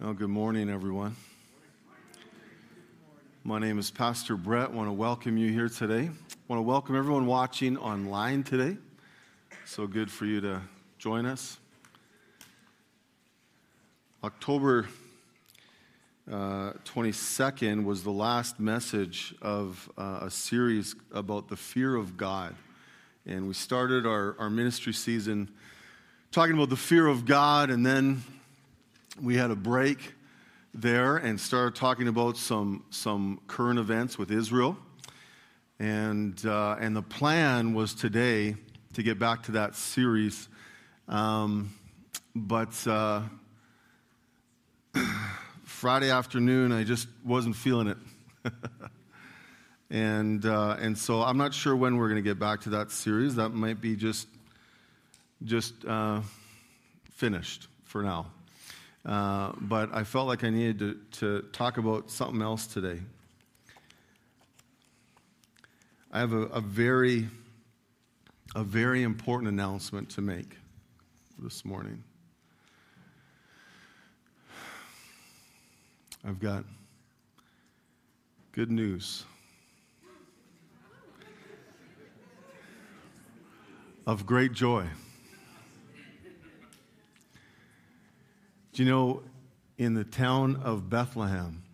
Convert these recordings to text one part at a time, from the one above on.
Well, good morning, everyone. My name is Pastor Brett. I want to welcome you here today. I want to welcome everyone watching online today. So good for you to join us. October uh, 22nd was the last message of uh, a series about the fear of God. And we started our, our ministry season talking about the fear of God, and then we had a break there and started talking about some, some current events with Israel. And, uh, and the plan was today to get back to that series. Um, but uh, Friday afternoon, I just wasn't feeling it. and, uh, and so I'm not sure when we're going to get back to that series. That might be just, just uh, finished for now. Uh, but I felt like I needed to, to talk about something else today. I have a, a very, a very important announcement to make this morning. I've got good news. Of great joy. Do you know, in the town of Bethlehem,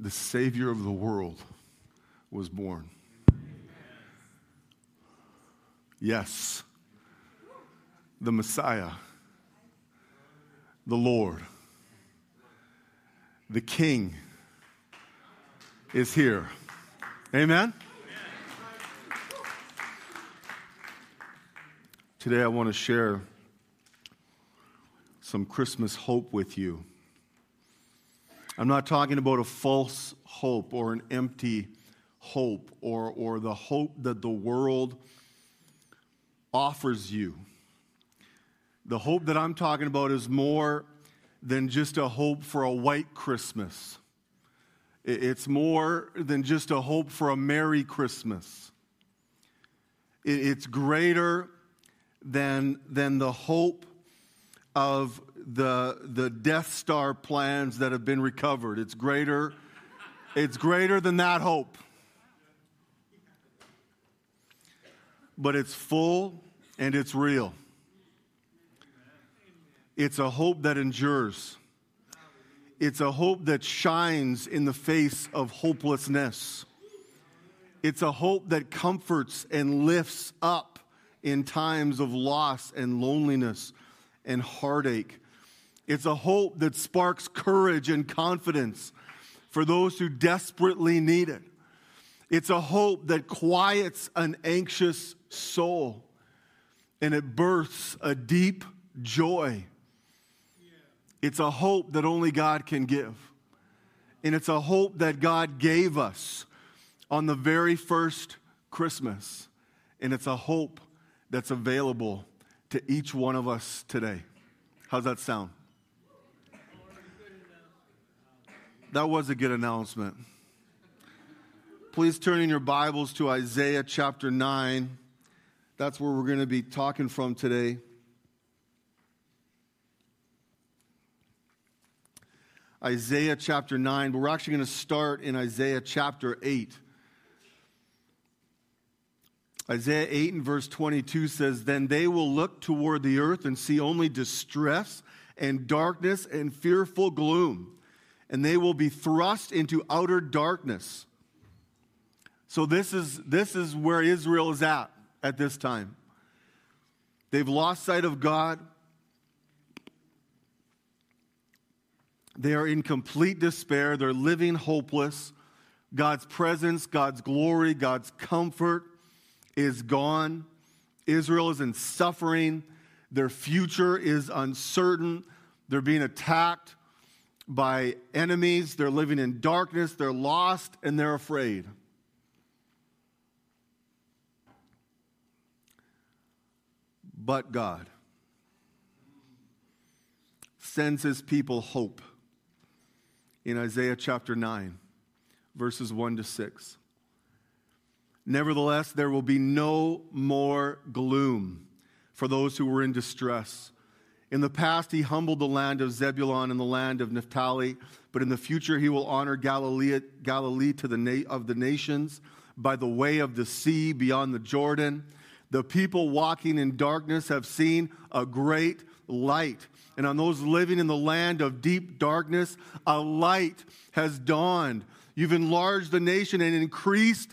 the Savior of the world was born? Yes, the Messiah, the Lord, the King is here. Amen? Today, I want to share some Christmas hope with you. I'm not talking about a false hope or an empty hope or, or the hope that the world offers you. The hope that I'm talking about is more than just a hope for a white Christmas. It's more than just a hope for a Merry Christmas. It's greater than, than the hope of the, the Death Star plans that have been recovered. It's greater, it's greater than that hope. But it's full and it's real. It's a hope that endures. It's a hope that shines in the face of hopelessness. It's a hope that comforts and lifts up in times of loss and loneliness and heartache. It's a hope that sparks courage and confidence for those who desperately need it. It's a hope that quiets an anxious soul and it births a deep joy. It's a hope that only God can give. And it's a hope that God gave us on the very first Christmas. And it's a hope that's available to each one of us today. How's that sound? That was a good announcement. Please turn in your Bibles to Isaiah chapter 9. That's where we're going to be talking from today. Isaiah chapter 9, but we're actually going to start in Isaiah chapter 8. Isaiah 8 and verse 22 says, Then they will look toward the earth and see only distress and darkness and fearful gloom, and they will be thrust into outer darkness. So, this is, this is where Israel is at at this time. They've lost sight of God. They are in complete despair. They're living hopeless. God's presence, God's glory, God's comfort is gone. Israel is in suffering. Their future is uncertain. They're being attacked by enemies. They're living in darkness. They're lost and they're afraid. But God sends his people hope in Isaiah chapter 9, verses 1 to 6. Nevertheless, there will be no more gloom. for those who were in distress. In the past, he humbled the land of Zebulun and the land of Naphtali, but in the future, he will honor Galilee, Galilee to the na- of the nations by the way of the sea beyond the Jordan. The people walking in darkness have seen a great light. And on those living in the land of deep darkness, a light has dawned. You've enlarged the nation and increased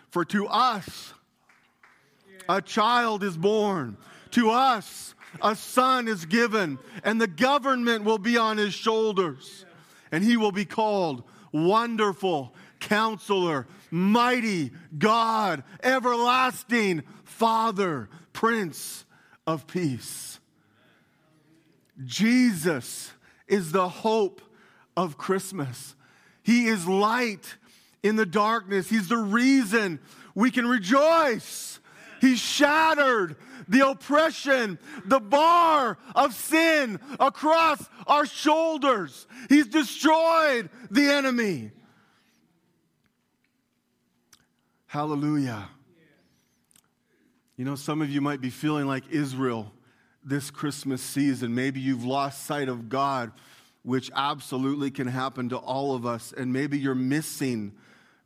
For to us a child is born, to us a son is given, and the government will be on his shoulders, and he will be called Wonderful Counselor mighty God, everlasting Father, Prince of Peace. Jesus is the hope of Christmas. He is light in the darkness. He's the reason we can rejoice. He shattered the oppression, the bar of sin across our shoulders. He's destroyed the enemy. Hallelujah. You know, some of you might be feeling like Israel this Christmas season. Maybe you've lost sight of God, which absolutely can happen to all of us. And maybe you're missing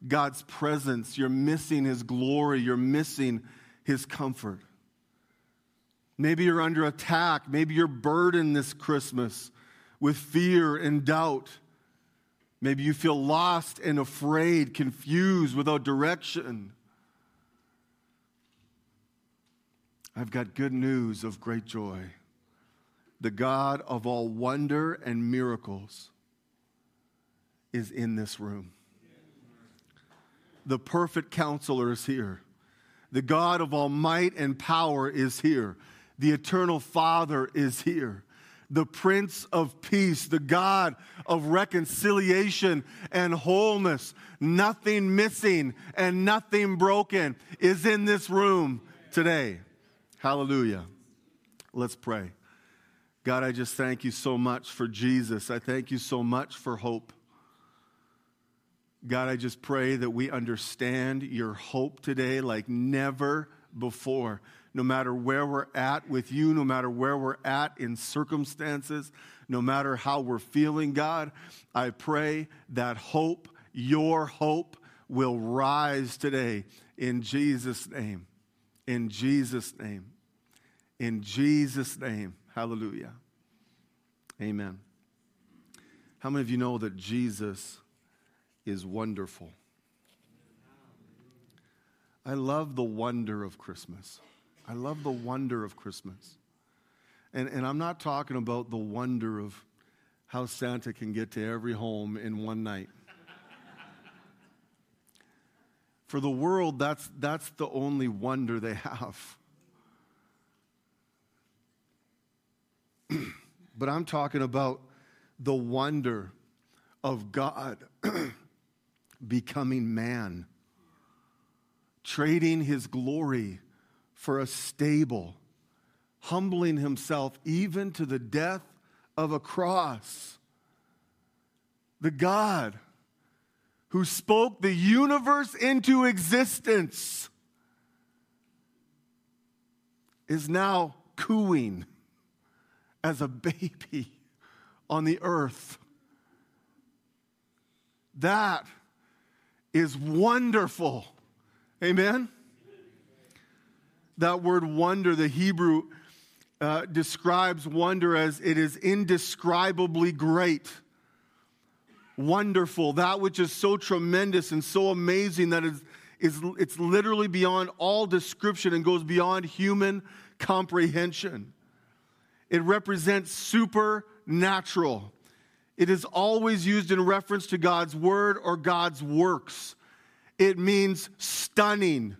God's presence, you're missing His glory, you're missing His comfort. Maybe you're under attack. Maybe you're burdened this Christmas with fear and doubt. Maybe you feel lost and afraid, confused, without direction. I've got good news of great joy. The God of all wonder and miracles is in this room. The perfect counselor is here. The God of all might and power is here. The eternal Father is here the Prince of Peace, the God of reconciliation and wholeness. Nothing missing and nothing broken is in this room today. Hallelujah. Let's pray. God, I just thank you so much for Jesus. I thank you so much for hope. God, I just pray that we understand your hope today like never before no matter where we're at with you, no matter where we're at in circumstances, no matter how we're feeling, God, I pray that hope, your hope, will rise today in Jesus' name. In Jesus' name. In Jesus' name. Hallelujah. Amen. How many of you know that Jesus is wonderful? I love the wonder of Christmas. I love the wonder of Christmas. And, and I'm not talking about the wonder of how Santa can get to every home in one night. For the world, that's, that's the only wonder they have. but I'm talking about the wonder of God becoming man, trading his glory for a stable, humbling himself even to the death of a cross. The God who spoke the universe into existence is now cooing as a baby on the earth. That is wonderful. Amen? That word wonder, the Hebrew uh, describes wonder as it is indescribably great, wonderful, that which is so tremendous and so amazing that is, is, it's literally beyond all description and goes beyond human comprehension. It represents supernatural. It is always used in reference to God's word or God's works. It means stunning,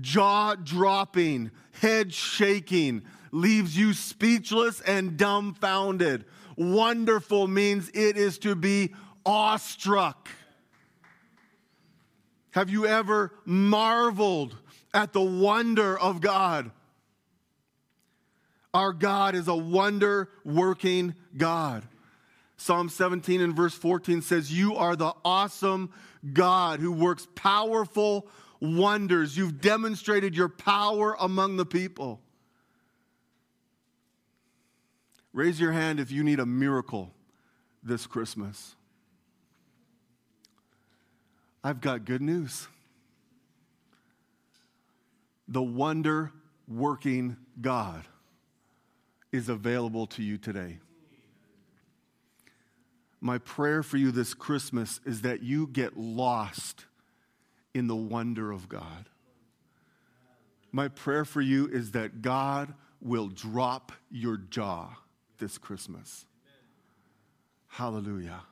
jaw dropping, head shaking, leaves you speechless and dumbfounded. Wonderful means it is to be awestruck. Have you ever marveled at the wonder of God? Our God is a wonder working God. Psalm 17 and verse 14 says, You are the awesome God who works powerful wonders. You've demonstrated your power among the people. Raise your hand if you need a miracle this Christmas. I've got good news. The wonder working God is available to you today. My prayer for you this Christmas is that you get lost in the wonder of God. My prayer for you is that God will drop your jaw this Christmas. Hallelujah.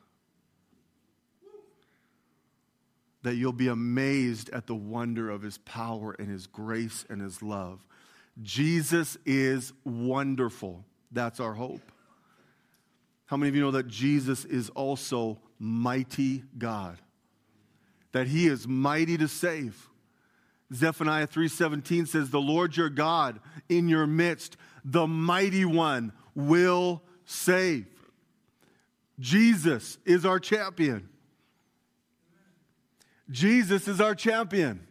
That you'll be amazed at the wonder of his power and his grace and his love. Jesus is wonderful. That's our hope. How many of you know that Jesus is also mighty God? That he is mighty to save. Zephaniah 3:17 says the Lord your God in your midst the mighty one will save. Jesus is our champion. Jesus is our champion.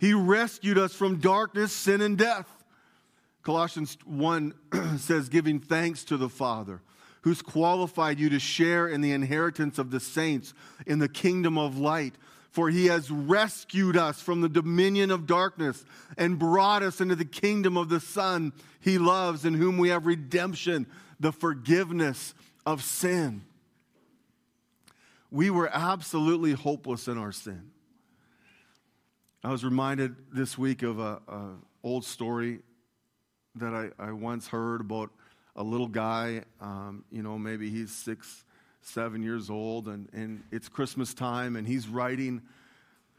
He rescued us from darkness, sin, and death. Colossians 1 says, giving thanks to the Father who's qualified you to share in the inheritance of the saints in the kingdom of light. For he has rescued us from the dominion of darkness and brought us into the kingdom of the Son he loves, in whom we have redemption, the forgiveness of sin. We were absolutely hopeless in our sin. I was reminded this week of an old story that I, I once heard about a little guy, um, you know, maybe he's six, seven years old, and, and it's Christmas time, and he's writing,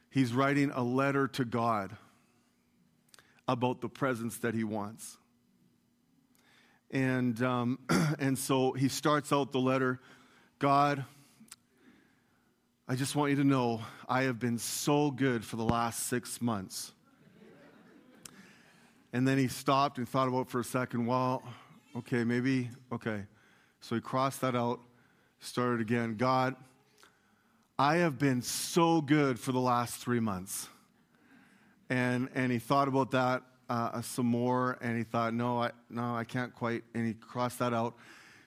he's writing a letter to God about the presents that he wants. And, um, and so he starts out the letter God, I just want you to know I have been so good for the last six months. And then he stopped and thought about for a second, well, okay, maybe, okay. So he crossed that out, started again. God, I have been so good for the last three months. And, and he thought about that uh, some more, and he thought, no, I, no, I can't quite. And he crossed that out.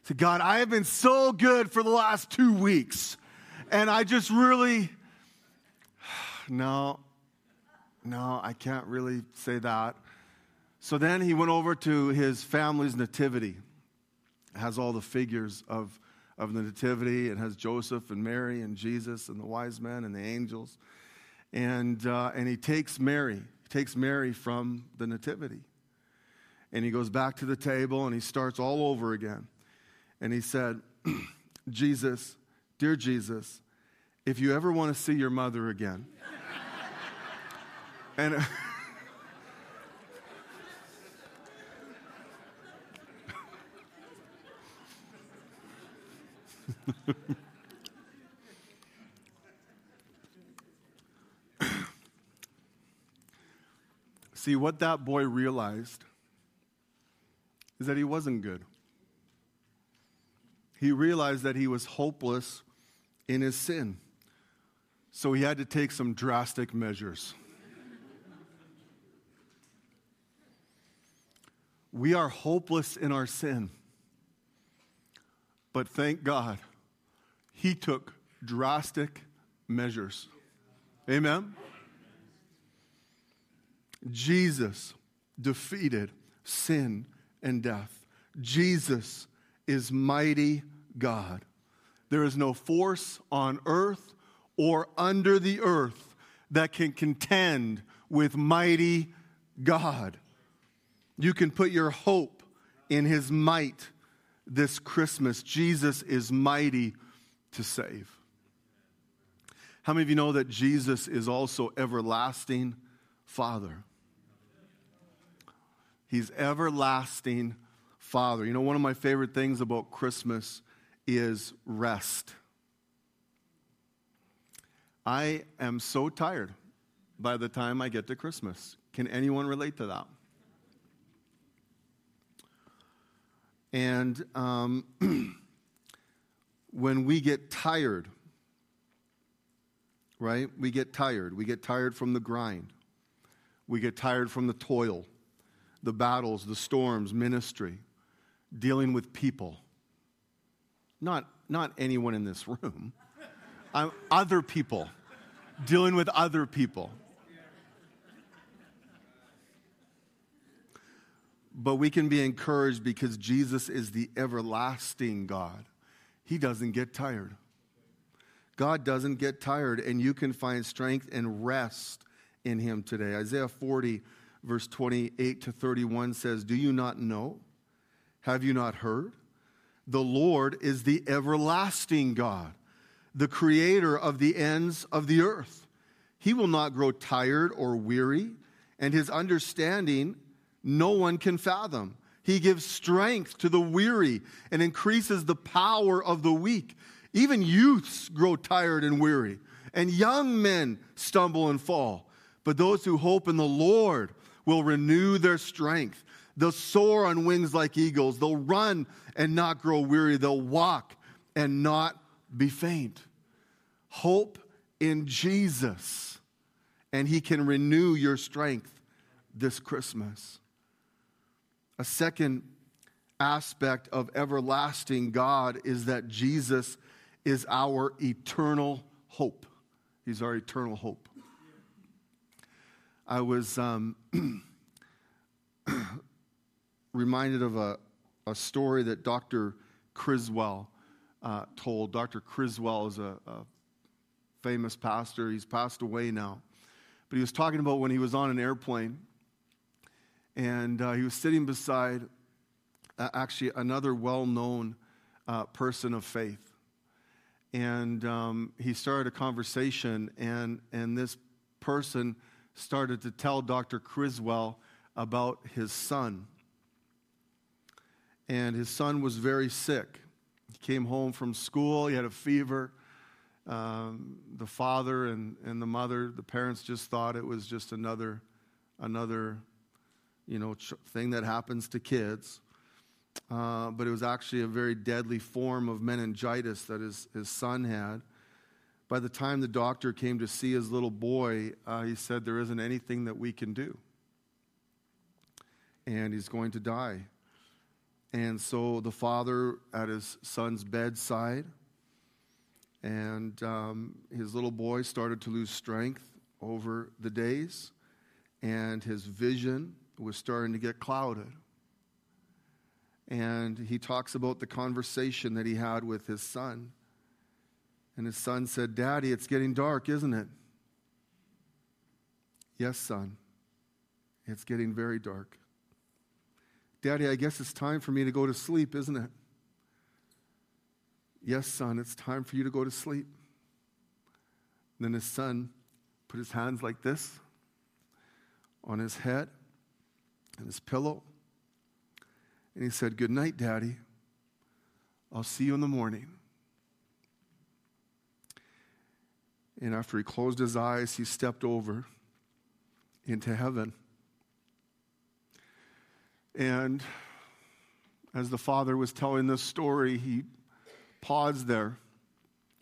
He said, God, I have been so good for the last two weeks. And I just really, no, no, I can't really say that. So then he went over to his family's nativity. It has all the figures of, of the nativity. It has Joseph and Mary and Jesus and the wise men and the angels. And, uh, and he takes Mary, he takes Mary from the nativity. And he goes back to the table and he starts all over again. And he said, Jesus, dear Jesus, if you ever want to see your mother again, and See, what that boy realized is that he wasn't good. He realized that he was hopeless in his sin. So he had to take some drastic measures. we are hopeless in our sin. But thank God, he took drastic measures. Amen? Jesus defeated sin and death. Jesus is mighty God. There is no force on earth or under the earth that can contend with mighty God. You can put your hope in his might this Christmas. Jesus is mighty to save. How many of you know that Jesus is also everlasting Father? He's everlasting Father. You know, one of my favorite things about Christmas is rest. I am so tired by the time I get to Christmas. Can anyone relate to that? And um, when we get tired, right? We get tired. We get tired from the grind. We get tired from the toil, the battles, the storms, ministry, dealing with people. Not, not anyone in this room, I'm, other people, dealing with other people. But we can be encouraged because Jesus is the everlasting God. He doesn't get tired. God doesn't get tired, and you can find strength and rest in Him today. Isaiah 40, verse 28 to 31 says, Do you not know? Have you not heard? The Lord is the everlasting God, the creator of the ends of the earth. He will not grow tired or weary, and his understanding no one can fathom. He gives strength to the weary and increases the power of the weak. Even youths grow tired and weary, and young men stumble and fall. But those who hope in the Lord will renew their strength. They'll soar on wings like eagles. They'll run and not grow weary. They'll walk and not be faint. Hope in Jesus, and He can renew your strength this Christmas. A second aspect of everlasting God is that Jesus is our eternal hope. He's our eternal hope. I was um, reminded of a, a story that Dr. Criswell uh, told. Dr. Criswell is a, a famous pastor. He's passed away now. But he was talking about when he was on an airplane and uh, he was sitting beside uh, actually another well known uh, person of faith. And um, he started a conversation, and, and this person started to tell Dr. Criswell about his son and his son was very sick. He came home from school, he had a fever. Um, the father and, and the mother, the parents just thought it was just another, another, you know, ch- thing that happens to kids. Uh, but it was actually a very deadly form of meningitis that his, his son had. By the time the doctor came to see his little boy, uh, he said, There isn't anything that we can do. And he's going to die. And so the father at his son's bedside, and um, his little boy started to lose strength over the days, and his vision was starting to get clouded. And he talks about the conversation that he had with his son. And his son said, Daddy, it's getting dark, isn't it? Yes, son. It's getting very dark. Daddy, I guess it's time for me to go to sleep, isn't it? Yes, son, it's time for you to go to sleep. And then his son put his hands like this on his head and his pillow. And he said, Good night, Daddy. I'll see you in the morning. And after he closed his eyes, he stepped over into heaven. And as the father was telling this story, he paused there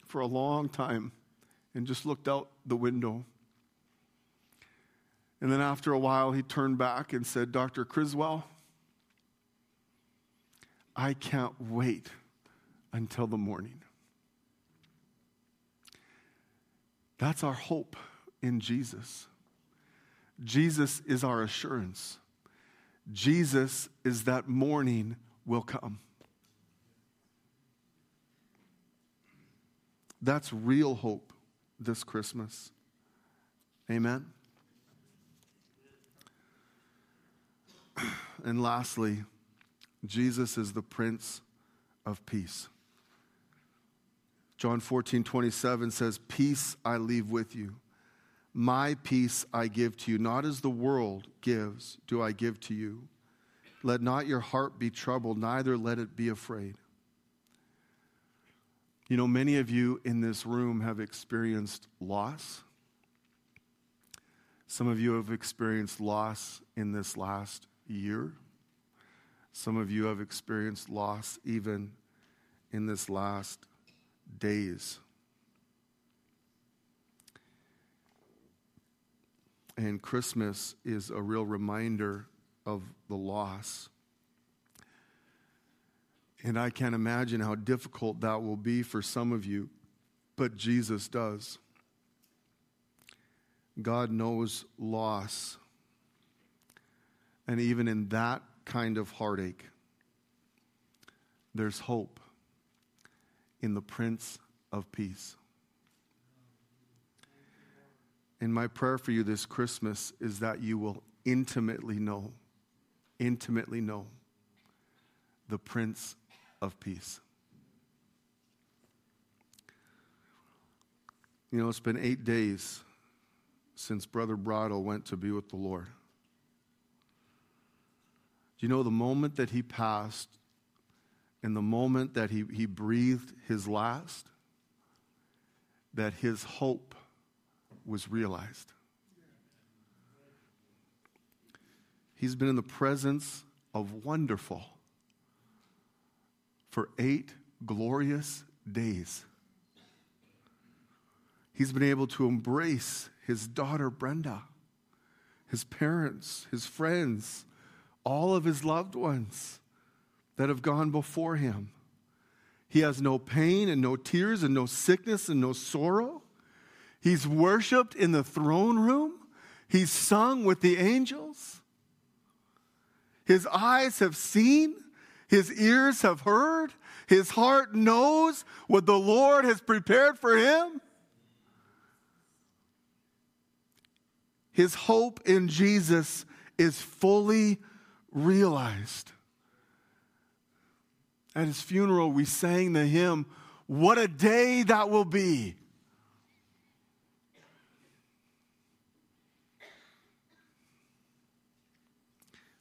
for a long time and just looked out the window. And then after a while, he turned back and said, Dr. Criswell, I can't wait until the morning. That's our hope in Jesus. Jesus is our assurance. Jesus is that morning will come. That's real hope this Christmas. Amen. And lastly, Jesus is the Prince of Peace. John 14, 27 says, Peace I leave with you. My peace I give to you, not as the world gives, do I give to you. Let not your heart be troubled, neither let it be afraid. You know, many of you in this room have experienced loss. Some of you have experienced loss in this last year. Some of you have experienced loss even in this last days. And Christmas is a real reminder of the loss. And I can't imagine how difficult that will be for some of you, but Jesus does. God knows loss. And even in that kind of heartache, there's hope in the Prince of Peace. And my prayer for you this Christmas is that you will intimately know, intimately know the Prince of Peace. You know, it's been eight days since Brother Bridle went to be with the Lord. Do you know the moment that he passed and the moment that he, he breathed his last, that his hope was realized? He's been in the presence of wonderful for eight glorious days. He's been able to embrace his daughter Brenda, his parents, his friends, all of his loved ones that have gone before him. He has no pain and no tears and no sickness and no sorrow. He's worshiped in the throne room. He's sung with the angels. His eyes have seen, his ears have heard, his heart knows what the Lord has prepared for him. His hope in Jesus is fully realized. At his funeral, we sang the hymn, What a Day That Will Be.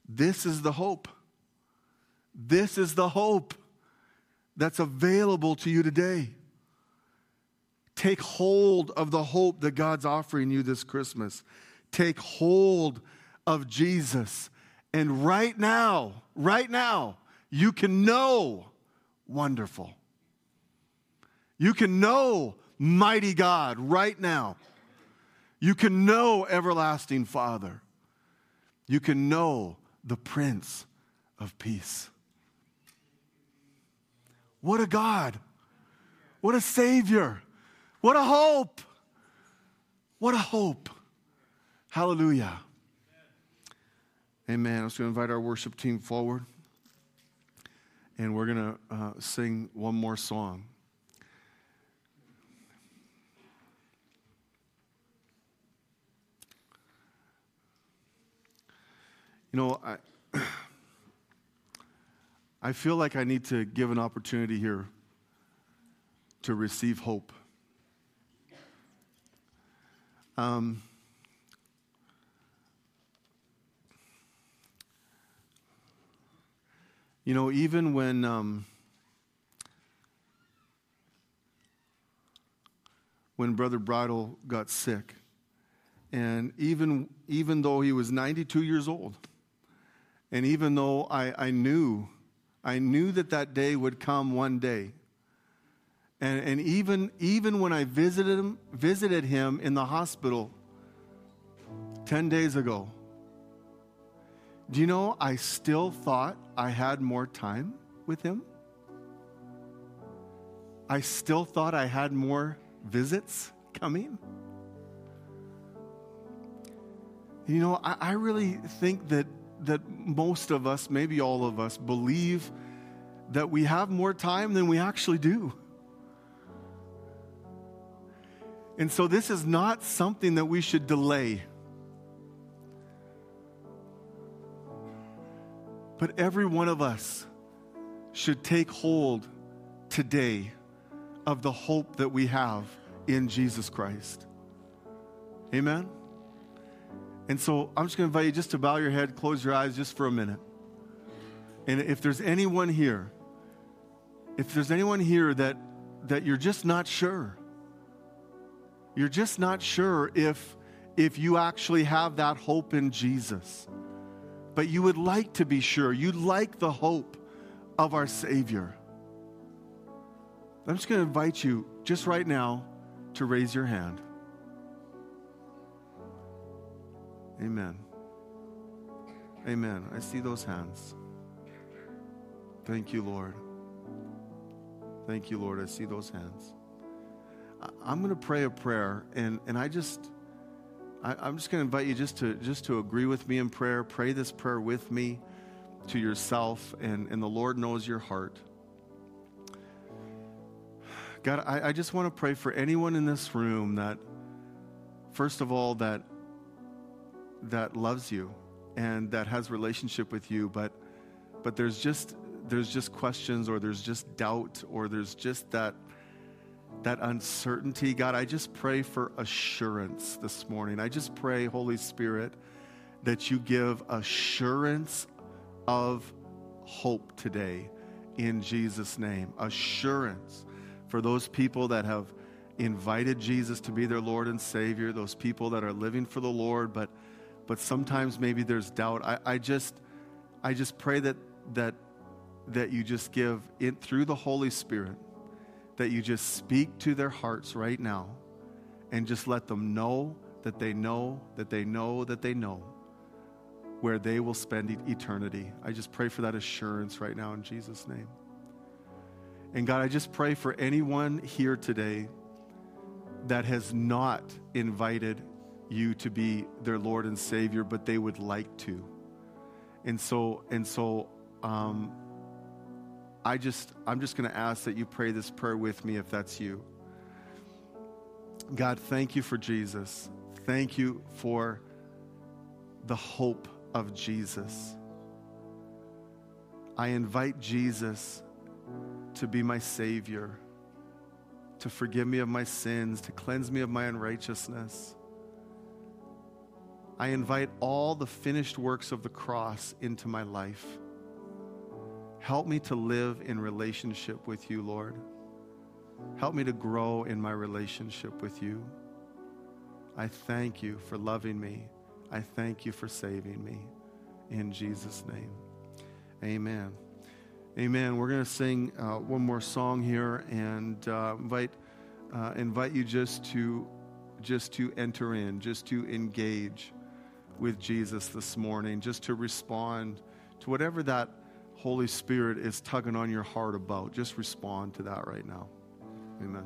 This is the hope. This is the hope that's available to you today. Take hold of the hope that God's offering you this Christmas. Take hold of Jesus. And right now, right now, you can know wonderful. You can know mighty God right now. You can know everlasting Father. You can know the Prince of Peace. What a God. What a Savior. What a hope. What a hope. Hallelujah. Amen. I was going to invite our worship team forward, and we're going to uh, sing one more song. You know, I, I feel like I need to give an opportunity here to receive hope. Um, you know, even when um, when Brother Bridle got sick, and even even though he was 92 years old, and even though I, I knew I knew that that day would come one day. And, and even, even when I visited him, visited him in the hospital 10 days ago, do you know I still thought I had more time with him? I still thought I had more visits coming. You know, I, I really think that that most of us, maybe all of us, believe that we have more time than we actually do. And so this is not something that we should delay. But every one of us should take hold today of the hope that we have in Jesus Christ. Amen. And so I'm just going to invite you just to bow your head, close your eyes just for a minute. And if there's anyone here, if there's anyone here that, that you're just not sure, you're just not sure if, if you actually have that hope in Jesus, but you would like to be sure, you like the hope of our Savior. I'm just going to invite you just right now to raise your hand. Amen. Amen. I see those hands. Thank you, Lord. Thank you, Lord. I see those hands. I'm going to pray a prayer, and, and I just, I, am just going to invite you just to, just to agree with me in prayer. Pray this prayer with me to yourself, and, and the Lord knows your heart. God, I, I just want to pray for anyone in this room that, first of all, that, that loves you and that has relationship with you, but, but there's just there's just questions or there's just doubt or there's just that that uncertainty. God i just pray for assurance this morning. I just pray holy spirit that you give assurance of hope today in jesus name. Assurance for those people that have invited jesus to be their lord and savior those people that are living for the lord but but sometimes maybe there's doubt. I, I just i just pray that that that you just give it through the Holy Spirit, that you just speak to their hearts right now and just let them know that they know, that they know, that they know where they will spend eternity. I just pray for that assurance right now in Jesus' name. And God, I just pray for anyone here today that has not invited you to be their Lord and Savior, but they would like to. And so, and so, um, I just, I'm just going to ask that you pray this prayer with me if that's you. God, thank you for Jesus. Thank you for the hope of Jesus. I invite Jesus to be my Savior, to forgive me of my sins, to cleanse me of my unrighteousness. I invite all the finished works of the cross into my life. Help me to live in relationship with you, Lord. Help me to grow in my relationship with you. I thank you for loving me. I thank you for saving me. In Jesus' name. Amen. Amen. We're going to sing uh, one more song here and uh, invite, uh, invite you just to, just to enter in, just to engage with Jesus this morning, just to respond to whatever that Holy Spirit is tugging on your heart about. Just respond to that right now. Amen.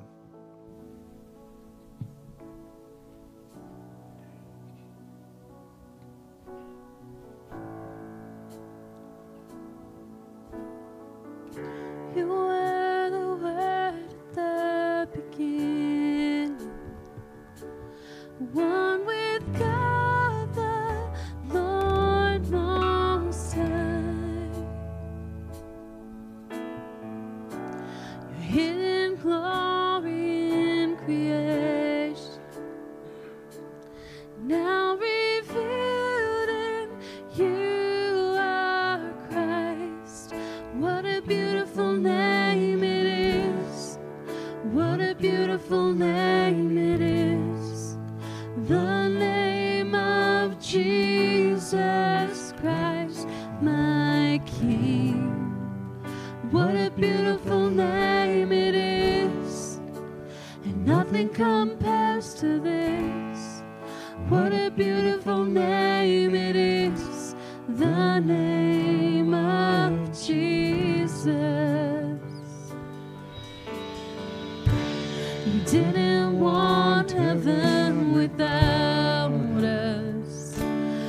You didn't want heaven without us.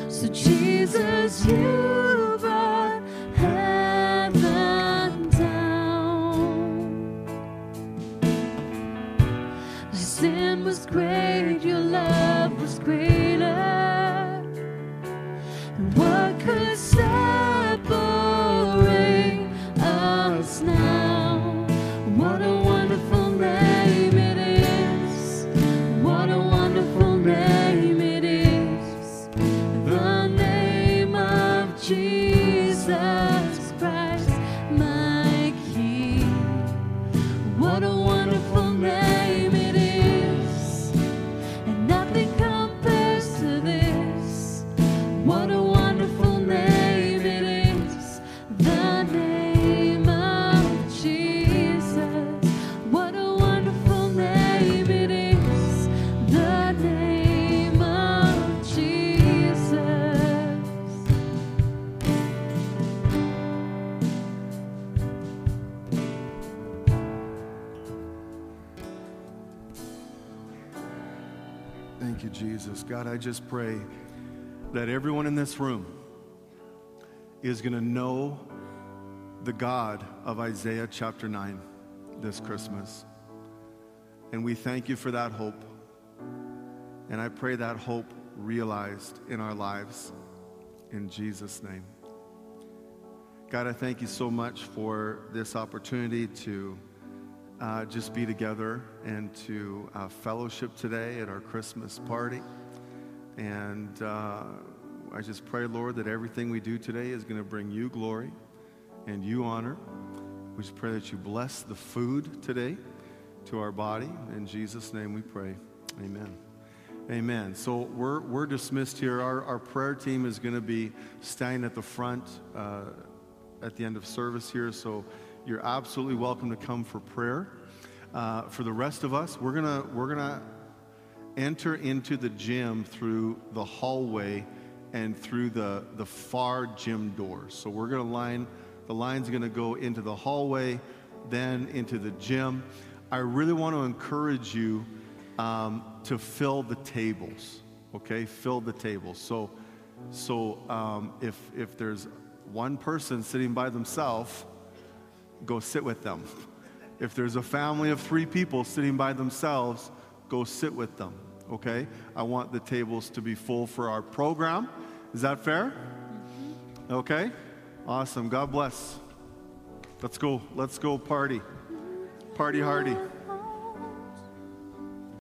So, Jesus, you. God, I just pray that everyone in this room is going to know the God of Isaiah chapter 9 this Christmas. And we thank you for that hope. And I pray that hope realized in our lives. In Jesus' name. God, I thank you so much for this opportunity to uh, just be together and to uh, fellowship today at our Christmas party. And uh, I just pray, Lord, that everything we do today is going to bring you glory and you honor. We just pray that you bless the food today to our body. In Jesus' name we pray. Amen. Amen. So we're, we're dismissed here. Our, our prayer team is going to be standing at the front uh, at the end of service here. So you're absolutely welcome to come for prayer. Uh, for the rest of us, we're gonna we're gonna enter into the gym through the hallway and through the the far gym doors. So we're gonna line the line's gonna go into the hallway, then into the gym. I really want to encourage you um, to fill the tables. Okay, fill the tables. So so um, if if there's one person sitting by themselves, go sit with them. If there's a family of three people sitting by themselves, go sit with them. Okay? I want the tables to be full for our program. Is that fair? Mm-hmm. Okay? Awesome. God bless. Let's go. Let's go party. Party hardy.